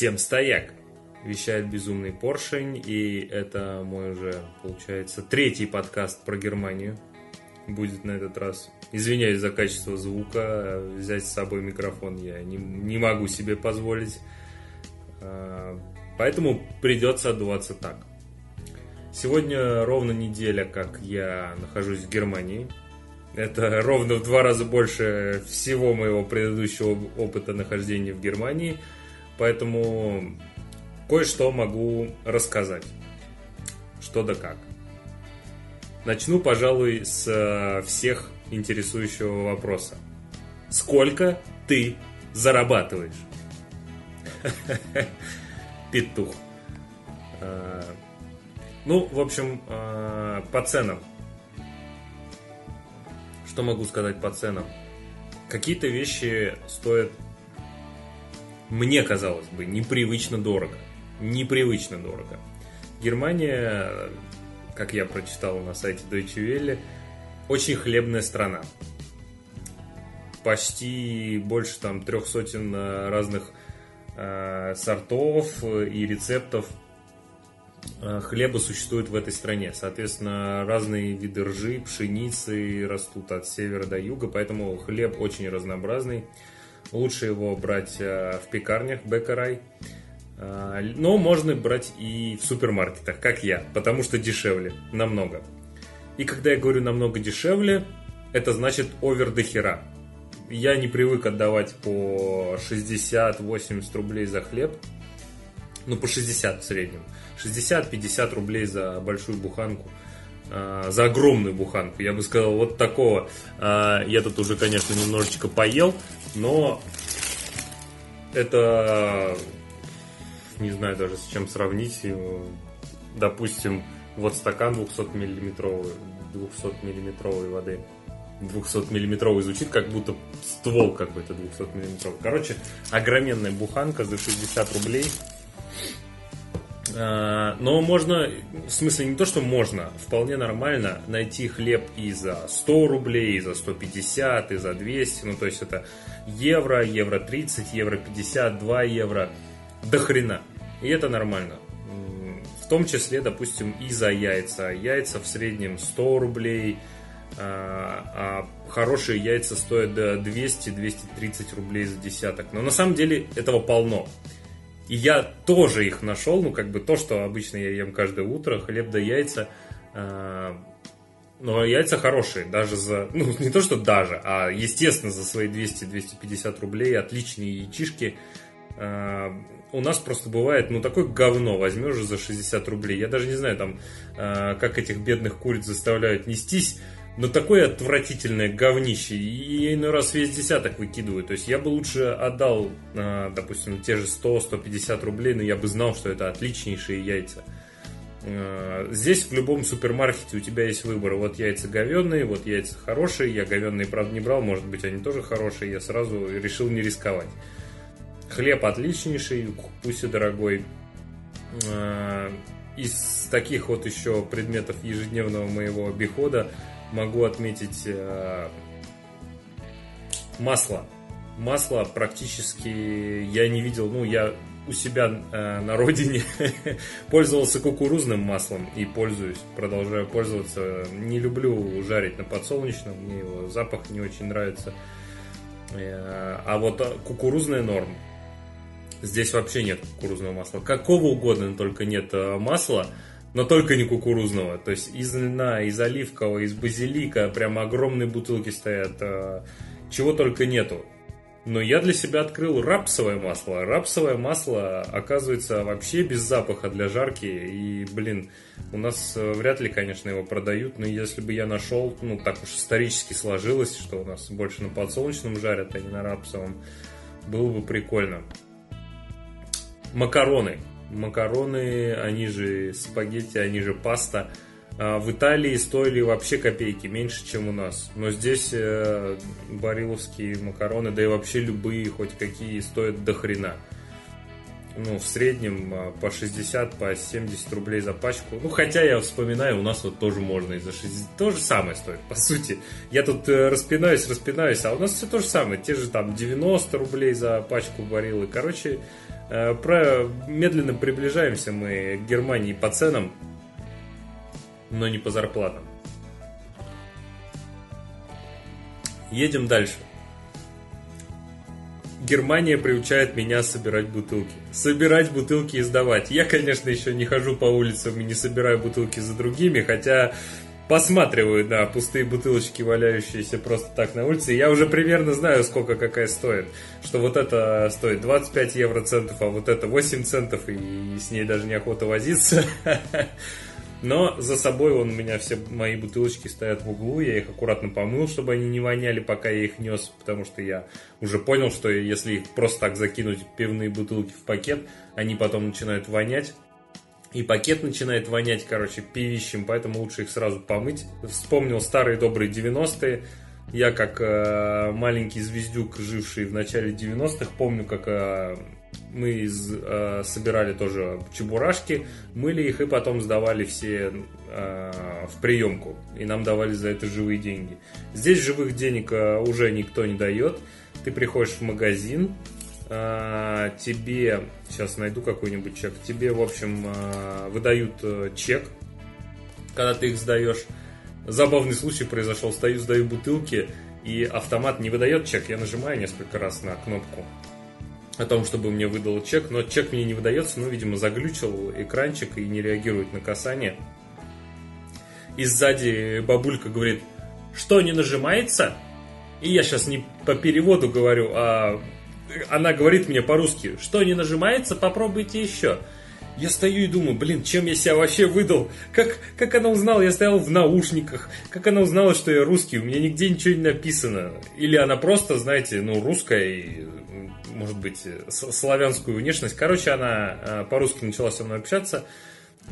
Всем стояк! Вещает Безумный Поршень, и это мой уже, получается, третий подкаст про Германию. Будет на этот раз. Извиняюсь за качество звука, взять с собой микрофон я не, не могу себе позволить. А, поэтому придется отдуваться так. Сегодня ровно неделя, как я нахожусь в Германии. Это ровно в два раза больше всего моего предыдущего опыта нахождения в Германии. Поэтому кое-что могу рассказать. Что да как. Начну, пожалуй, с э, всех интересующего вопроса. Сколько ты зарабатываешь? Петух. Э, ну, в общем, э, по ценам. Что могу сказать по ценам? Какие-то вещи стоят, мне казалось бы, непривычно дорого. Непривычно дорого. Германия, как я прочитал на сайте Deutsche Welle, очень хлебная страна. Почти больше там трех сотен э, разных э, сортов и рецептов Э, хлеба существует в этой стране. Соответственно, разные виды ржи, пшеницы растут от севера до юга, поэтому хлеб очень разнообразный. Лучше его брать э, в пекарнях, бекарай. Э, но можно брать и в супермаркетах, как я, потому что дешевле, намного. И когда я говорю намного дешевле, это значит овер до хера. Я не привык отдавать по 60-80 рублей за хлеб, ну по 60 в среднем. 60-50 рублей за большую буханку а, за огромную буханку. Я бы сказал, вот такого. А, я тут уже, конечно, немножечко поел, но это не знаю даже с чем сравнить. Допустим, вот стакан 200 миллиметровый, 200 миллиметровой воды. 200 миллиметровый звучит, как будто ствол какой-то 200 миллиметровый. Короче, огроменная буханка за 60 рублей. А, но можно, в смысле не то, что можно, вполне нормально найти хлеб и за 100 рублей, и за 150, и за 200. Ну, то есть это евро, евро 30, евро 50, 2 евро. До хрена. И это нормально. В том числе, допустим, и за яйца. Яйца в среднем 100 рублей, а, а хорошие яйца стоят до 200-230 рублей за десяток. Но на самом деле этого полно. И я тоже их нашел, ну, как бы то, что обычно я ем каждое утро, хлеб да яйца. Э, но яйца хорошие, даже за, ну, не то, что даже, а, естественно, за свои 200-250 рублей отличные яичишки. Э, у нас просто бывает, ну, такое говно возьмешь за 60 рублей. Я даже не знаю, там, э, как этих бедных куриц заставляют нестись но такое отвратительное говнище. И я иной раз весь десяток выкидываю. То есть я бы лучше отдал, а, допустим, те же 100-150 рублей, но я бы знал, что это отличнейшие яйца. А, здесь в любом супермаркете у тебя есть выбор. Вот яйца говенные, вот яйца хорошие. Я говенные, правда, не брал. Может быть, они тоже хорошие. Я сразу решил не рисковать. Хлеб отличнейший, пусть и дорогой. А, из таких вот еще предметов ежедневного моего обихода могу отметить э, масло. Масло практически я не видел, ну, я у себя э, на родине пользовался кукурузным маслом и пользуюсь, продолжаю пользоваться. Не люблю жарить на подсолнечном, мне его запах не очень нравится. Э, а вот кукурузная норм. Здесь вообще нет кукурузного масла. Какого угодно, только нет масла но только не кукурузного. То есть из льна, из оливкового, из базилика прям огромные бутылки стоят. А, чего только нету. Но я для себя открыл рапсовое масло. Рапсовое масло оказывается вообще без запаха для жарки. И, блин, у нас э, вряд ли, конечно, его продают. Но если бы я нашел, ну, так уж исторически сложилось, что у нас больше на подсолнечном жарят, а не на рапсовом, было бы прикольно. Макароны макароны, они же спагетти, они же паста. А в Италии стоили вообще копейки, меньше, чем у нас. Но здесь э, бариловские макароны, да и вообще любые, хоть какие, стоят до хрена. Ну, в среднем а, по 60, по 70 рублей за пачку. Ну, хотя я вспоминаю, у нас вот тоже можно и за 60. То же самое стоит, по сути. Я тут э, распинаюсь, распинаюсь, а у нас все то же самое. Те же там 90 рублей за пачку барилы. Короче, про... Медленно приближаемся мы к Германии по ценам, но не по зарплатам. Едем дальше. Германия приучает меня собирать бутылки. Собирать бутылки и сдавать. Я, конечно, еще не хожу по улицам и не собираю бутылки за другими, хотя посматриваю на пустые бутылочки, валяющиеся просто так на улице. Я уже примерно знаю, сколько какая стоит. Что вот это стоит 25 евроцентов, а вот это 8 центов, и с ней даже неохота возиться. Но за собой он у меня все мои бутылочки стоят в углу, я их аккуратно помыл, чтобы они не воняли, пока я их нес, потому что я уже понял, что если их просто так закинуть пивные бутылки в пакет, они потом начинают вонять. И пакет начинает вонять, короче, пивищем, поэтому лучше их сразу помыть. Вспомнил старые добрые 90-е. Я как э, маленький звездюк, живший в начале 90-х, помню, как э, мы из, э, собирали тоже чебурашки, мыли их и потом сдавали все э, в приемку. И нам давали за это живые деньги. Здесь живых денег э, уже никто не дает. Ты приходишь в магазин, э, тебе, сейчас найду какой-нибудь чек, тебе, в общем, э, выдают э, чек, когда ты их сдаешь. Забавный случай произошел, стою, сдаю бутылки, и автомат не выдает чек, я нажимаю несколько раз на кнопку о том, чтобы мне выдал чек, но чек мне не выдается, ну, видимо, заглючил экранчик и не реагирует на касание. И сзади бабулька говорит, что не нажимается? И я сейчас не по переводу говорю, а она говорит мне по-русски, что не нажимается, попробуйте еще. Я стою и думаю, блин, чем я себя вообще выдал? Как, как она узнала? Я стоял в наушниках. Как она узнала, что я русский? У меня нигде ничего не написано. Или она просто, знаете, ну, русская и может быть, славянскую внешность. Короче, она э, по-русски начала со мной общаться.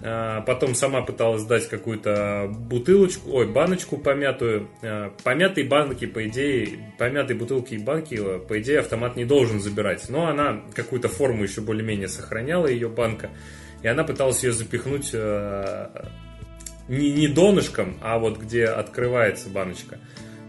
Э, потом сама пыталась дать какую-то бутылочку, ой, баночку помятую. Э, помятые банки, по идее, помятые бутылки и банки, по идее, автомат не должен забирать. Но она какую-то форму еще более-менее сохраняла, ее банка. И она пыталась ее запихнуть не, не донышком, а вот где открывается баночка.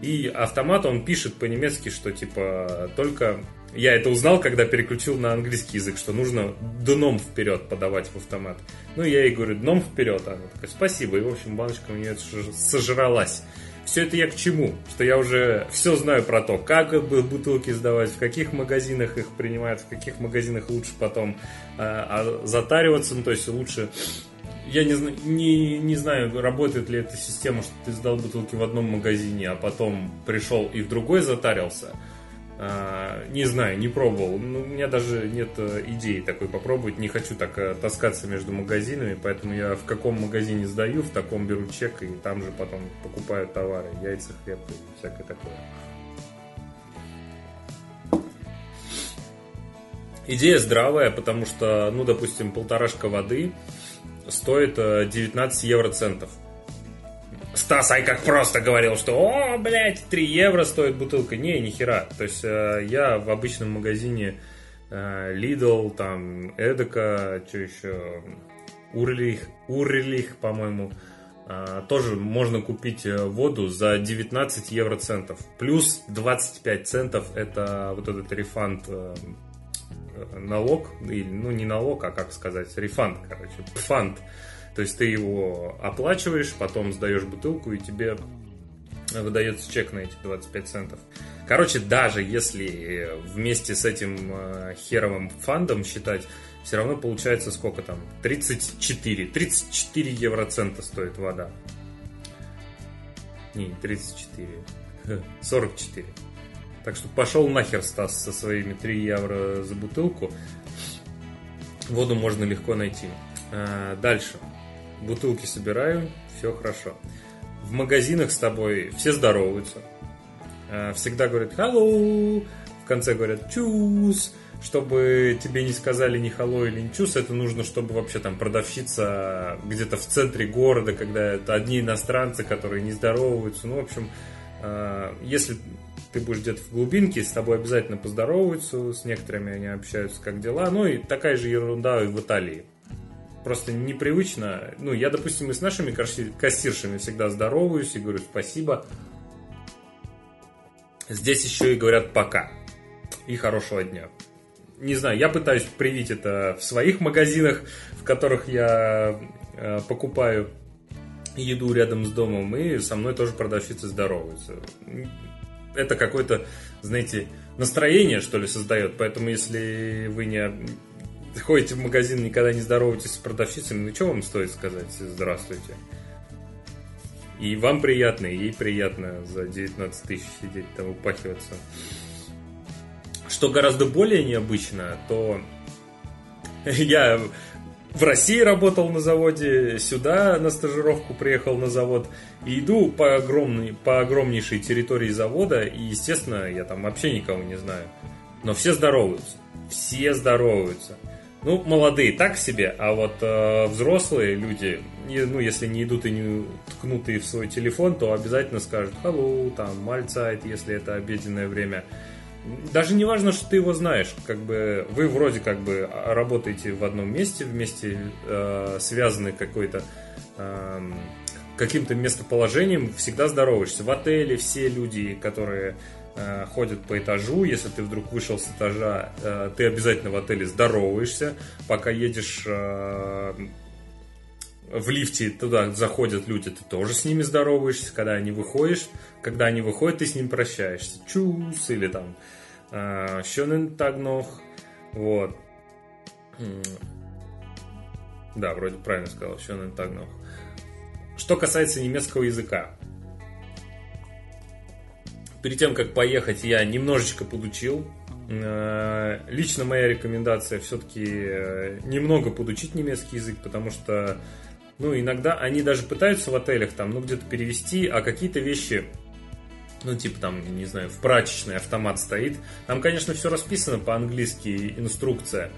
И автомат, он пишет по-немецки, что типа только я это узнал, когда переключил на английский язык, что нужно дном вперед подавать в автомат. Ну, я ей говорю, дном вперед. Она такая, спасибо. И, в общем, баночка у нее сожралась. Все это я к чему? Что я уже все знаю про то, как бутылки сдавать, в каких магазинах их принимают, в каких магазинах лучше потом а, а затариваться, ну, то есть лучше я не, не, не знаю, работает ли эта система, что ты сдал бутылки в одном магазине, а потом пришел и в другой затарился. А, не знаю, не пробовал. Ну, у меня даже нет э, идеи такой попробовать. Не хочу так э, таскаться между магазинами, поэтому я в каком магазине сдаю, в таком беру чек и там же потом покупаю товары, яйца, хлеб и всякое такое. Идея здравая, потому что, ну, допустим, полторашка воды стоит 19 э, евроцентов. Стас Ай как просто говорил, что о, блядь, 3 евро стоит бутылка. Не, ни хера. То есть э, я в обычном магазине э, Lidl, там, Эдека, что еще, Урлих, Урлих, по-моему, э, тоже можно купить воду за 19 евроцентов. Плюс 25 центов это вот этот рефанд налог, или, ну не налог, а как сказать, рефанд, короче, фанд то есть ты его оплачиваешь, потом сдаешь бутылку, и тебе выдается чек на эти 25 центов. Короче, даже если вместе с этим э, херовым фандом считать, все равно получается сколько там? 34. 34 евроцента стоит вода. Не, 34. 44. Так что пошел нахер Стас со своими 3 евро за бутылку. Воду можно легко найти. Э, дальше бутылки собираю, все хорошо. В магазинах с тобой все здороваются. Э, всегда говорят «hello», в конце говорят «чус», чтобы тебе не сказали ни «hello» или ни «чус», это нужно, чтобы вообще там продавщица где-то в центре города, когда это одни иностранцы, которые не здороваются. Ну, в общем, э, если ты будешь где-то в глубинке, с тобой обязательно поздороваются, с некоторыми они общаются, как дела. Ну и такая же ерунда и в Италии просто непривычно. Ну, я, допустим, и с нашими кассиршами всегда здороваюсь и говорю спасибо. Здесь еще и говорят пока. И хорошего дня. не знаю, я пытаюсь привить это в своих магазинах, в которых я э, покупаю еду рядом с домом, и со мной тоже продавщицы здороваются. Это какое-то, знаете, настроение, что ли, создает. Поэтому, если вы не ходите в магазин, никогда не здороваетесь с продавщицами, ну что вам стоит сказать «здравствуйте»? И вам приятно, и ей приятно за 19 тысяч сидеть там упахиваться. Что гораздо более необычно, то я в России работал на заводе, сюда на стажировку приехал на завод. И иду по, огромной, по огромнейшей территории завода, и, естественно, я там вообще никого не знаю. Но все здороваются. Все здороваются. Ну, молодые так себе, а вот э, взрослые люди, ну, если не идут и не ткнутые в свой телефон, то обязательно скажут «Hello», там, «Мальцайт», если это обеденное время – даже не важно, что ты его знаешь, как бы вы вроде как бы работаете в одном месте, вместе э, связаны какой-то э, каким-то местоположением, всегда здороваешься. В отеле все люди, которые э, ходят по этажу, если ты вдруг вышел с этажа, э, ты обязательно в отеле здороваешься, пока едешь э, в лифте туда заходят люди, ты тоже с ними здороваешься, когда они выходишь, когда они выходят, ты с ними прощаешься. Чус или там Шонен Тагнох. Вот. Да, вроде правильно сказал, Шонен Тагнох. Что касается немецкого языка. Перед тем, как поехать, я немножечко подучил. Э, лично моя рекомендация все-таки э, немного подучить немецкий язык, потому что ну, иногда они даже пытаются в отелях там, ну, где-то перевести, а какие-то вещи ну, типа там, не знаю, в прачечной автомат стоит. Там, конечно, все расписано по-английски, инструкция,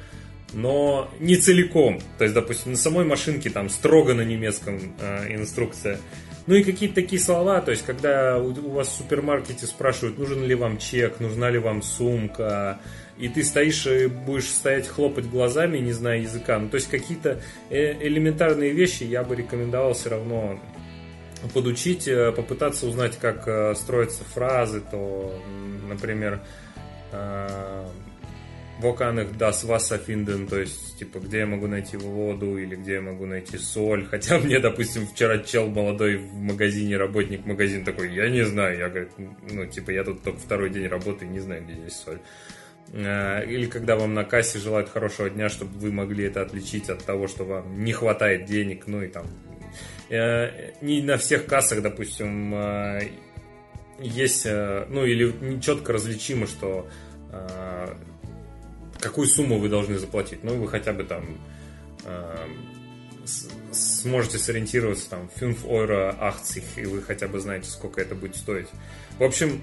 но не целиком. То есть, допустим, на самой машинке там строго на немецком э, инструкция. Ну и какие-то такие слова, то есть, когда у, вас в супермаркете спрашивают, нужен ли вам чек, нужна ли вам сумка, и ты стоишь и будешь стоять хлопать глазами, не зная языка. Ну, то есть, какие-то э, элементарные вещи я бы рекомендовал все равно подучить, э, попытаться узнать, как э, строятся фразы, то, например, Воканах das Wasser finden, то есть, типа, где я могу найти воду или где я могу найти соль. Хотя мне, допустим, вчера чел молодой в магазине, работник магазин такой, я не знаю. Я говорю, ну, типа, я тут только второй день работаю, не знаю, где здесь соль. Э, или когда вам на кассе желают хорошего дня, чтобы вы могли это отличить от того, что вам не хватает денег, ну и там Э, не на всех кассах, допустим, э, есть, э, ну или четко различимо, что какую сумму вы должны заплатить. Ну, вы хотя бы там сможете сориентироваться там 5 евро 80, и вы хотя бы знаете, сколько это будет стоить. В общем,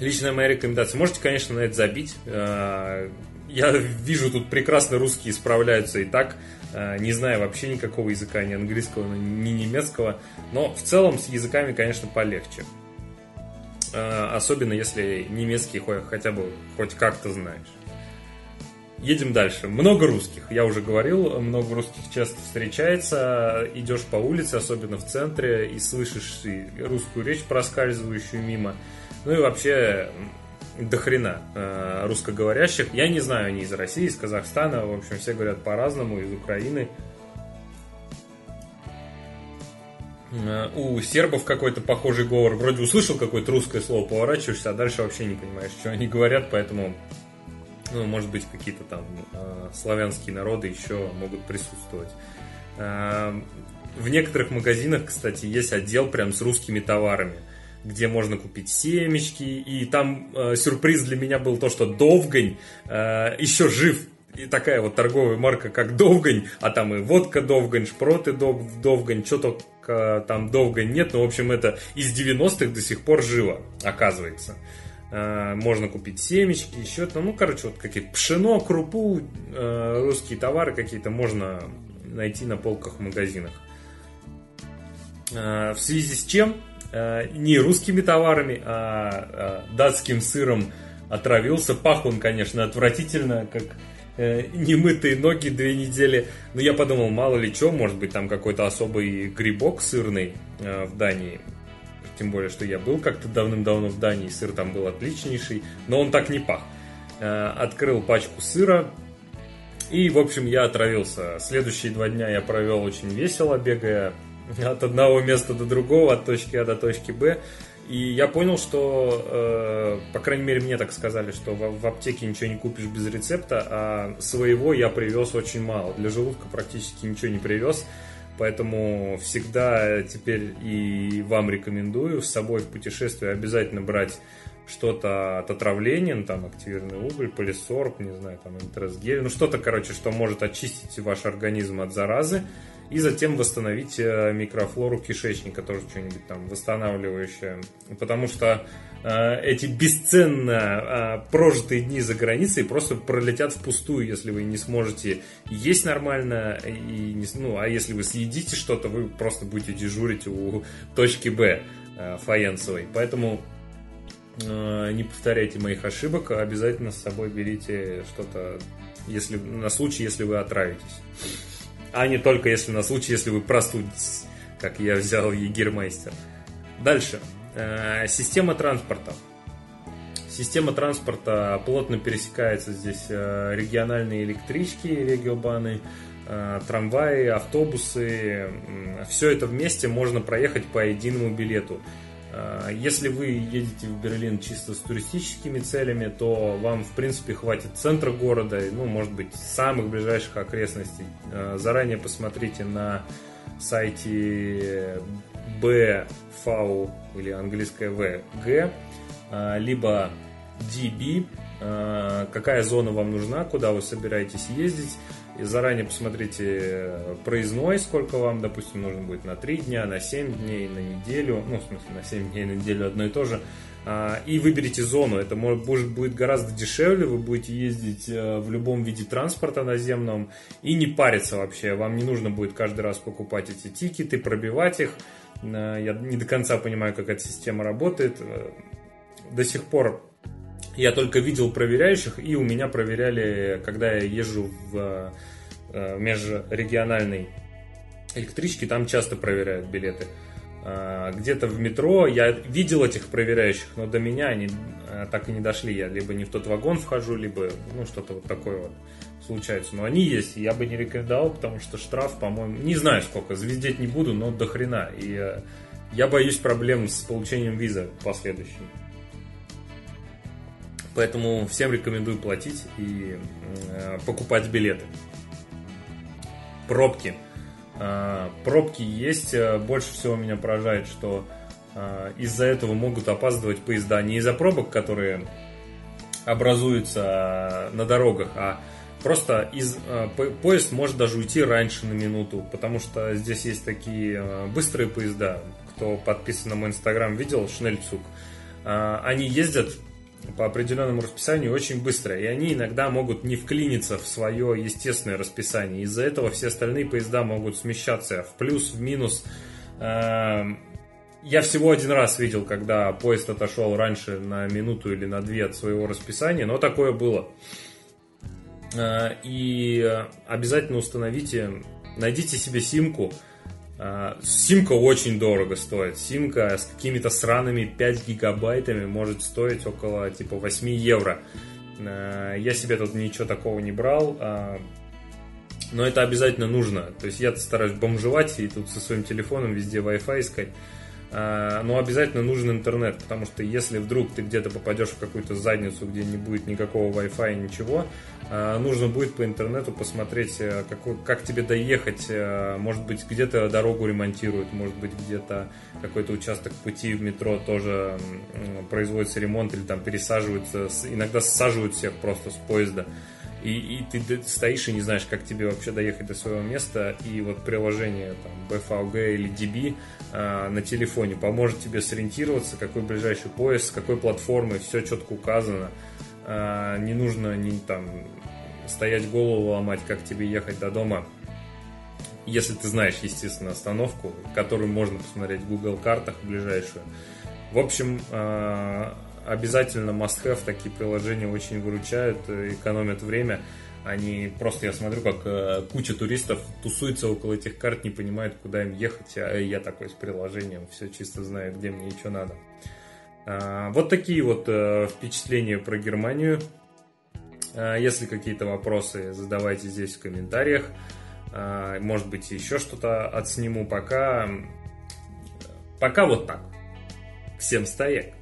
личная моя рекомендация. Можете, конечно, на это забить. Я вижу, тут прекрасно русские справляются и так. Э, не знаю вообще никакого языка, ни английского, ни немецкого, но в целом с языками, конечно, полегче. Э, особенно если немецкий хотя бы хоть как-то знаешь. Едем дальше. Много русских, я уже говорил, много русских часто встречается. Идешь по улице, особенно в центре, и слышишь русскую речь, проскальзывающую мимо. Ну и вообще до хрена э, русскоговорящих. Я не знаю, они из России, из Казахстана, в общем, все говорят по-разному, из Украины. Э, у сербов какой-то похожий говор. Вроде услышал какое-то русское слово, поворачиваешься, а дальше вообще не понимаешь, что они говорят, поэтому, ну, может быть, какие-то там э, славянские народы еще могут присутствовать. Э, в некоторых магазинах, кстати, есть отдел прям с русскими товарами где можно купить семечки. И там э, сюрприз для меня был то, что Довгань э, еще жив. И такая вот торговая марка, как Довгань, а там и водка Довгань, шпроты Довгань, что только там Довгань нет, но, в общем, это из 90-х до сих пор живо, оказывается. Э, можно купить семечки, еще там, ну, короче, вот какие-то пшено, крупу, э, русские товары какие-то можно найти на полках в магазинах. Э, в связи с чем не русскими товарами, а, а датским сыром отравился. Пах он, конечно, отвратительно, как немытые ноги две недели. Но я подумал, мало ли что, может быть там какой-то особый грибок сырный в Дании. Тем более, что я был как-то давным-давно в Дании, сыр там был отличнейший, но он так не пах. открыл пачку сыра, и, в общем, я отравился. Следующие два дня я провел очень весело, бегая от одного места до другого, от точки А до точки Б. И я понял, что, э, по крайней мере, мне так сказали, что в, в аптеке ничего не купишь без рецепта, а своего я привез очень мало. Для желудка практически ничего не привез. Поэтому всегда теперь и вам рекомендую с собой в путешествие обязательно брать что-то от отравления, ну, там активированный уголь, полисорб, не знаю, там энтеросгель, ну что-то, короче, что может очистить ваш организм от заразы и затем восстановить э, микрофлору кишечника, тоже что-нибудь там восстанавливающее. Потому что э, эти бесценно э, прожитые дни за границей просто пролетят впустую, если вы не сможете есть нормально, и не, ну, а если вы съедите что-то, вы просто будете дежурить у точки Б э, фаянсовой. Поэтому э, не повторяйте моих ошибок, а обязательно с собой берите что-то, если, на случай, если вы отравитесь а не только если на случай, если вы простудитесь, как я взял Егермейстер. Дальше. Э, система транспорта. Система транспорта плотно пересекается здесь э, региональные электрички, региобаны, э, трамваи, автобусы. Все это вместе можно проехать по единому билету. А, если вы едете в Берлин чисто с туристическими целями, то вам, в принципе, хватит центра города, ну, может быть, самых ближайших окрестностей. А, заранее посмотрите на сайте BV или английское VG, а, либо DB, какая зона вам нужна, куда вы собираетесь ездить и заранее посмотрите э, проездной, сколько вам, допустим, нужно будет на 3 дня, на 7 дней, на неделю, ну, в смысле, на 7 дней, на неделю одно и то же, а, и выберите зону. Это может, будет гораздо дешевле, вы будете ездить э, в любом виде транспорта наземном и не париться вообще. Вам не нужно будет каждый раз покупать эти тикеты, пробивать их. Э, я не до конца понимаю, как эта система работает. До сих пор я только видел проверяющих, и у меня проверяли, когда я езжу в э, межрегиональной электричке, там часто проверяют билеты. А, где-то в метро я видел этих проверяющих, но до меня они э, так и не дошли. Я либо не в тот вагон вхожу, либо ну, что-то вот такое вот случается. Но они есть, я бы не рекомендовал, потому что штраф, по-моему, не знаю сколько, звездеть не буду, но до хрена. И э, я боюсь проблем с получением визы последующей. Поэтому всем рекомендую платить и э, покупать билеты. Пробки. Э, пробки есть. Э, больше всего меня поражает, что э, из-за этого могут опаздывать поезда. Не из-за пробок, которые образуются на дорогах, а просто из, э, поезд может даже уйти раньше на минуту, потому что здесь есть такие э, быстрые поезда. Кто подписан на мой инстаграм, видел Шнельцук. Э, они ездят по определенному расписанию очень быстро, и они иногда могут не вклиниться в свое естественное расписание. Из-за этого все остальные поезда могут смещаться в плюс, в минус. Эм, я всего один раз видел, когда поезд отошел раньше на минуту или на две от своего расписания, но такое было. Э, и обязательно установите, найдите себе симку, симка очень дорого стоит. Симка с какими-то сраными 5 гигабайтами может стоить около типа 8 евро. А, я себе тут ничего такого не брал, а, но это обязательно нужно. То есть я стараюсь бомжевать и тут со своим телефоном везде Wi-Fi искать. А, но обязательно нужен интернет, потому что если вдруг ты где-то попадешь в какую-то задницу, где не будет никакого Wi-Fi, ничего, а, нужно будет по интернету посмотреть, э, какой, как тебе доехать, э, может быть, где-то дорогу ремонтируют, может быть, где-то какой-то участок пути в метро тоже производится ремонт или там пересаживаются, иногда саживают всех просто с поезда и, и ты стоишь и не знаешь, как тебе вообще доехать до своего места, и вот приложение там, BFVG или DB э, на телефоне поможет тебе сориентироваться, какой ближайший поезд, с какой платформы, все четко указано. Э, не нужно не, там, стоять голову ломать, как тебе ехать до дома, если ты знаешь, естественно, остановку, которую можно посмотреть в Google картах ближайшую. В общем, э, обязательно must-have, такие приложения очень выручают, э, экономят время. Они просто, я смотрю, как э, куча туристов тусуется около этих карт, не понимают, куда им ехать, а я такой с приложением, все чисто знаю, где мне и что надо. А, вот такие вот э, впечатления про Германию. Если какие-то вопросы, задавайте здесь в комментариях. Может быть, еще что-то отсниму. Пока, пока вот так. Всем стоек!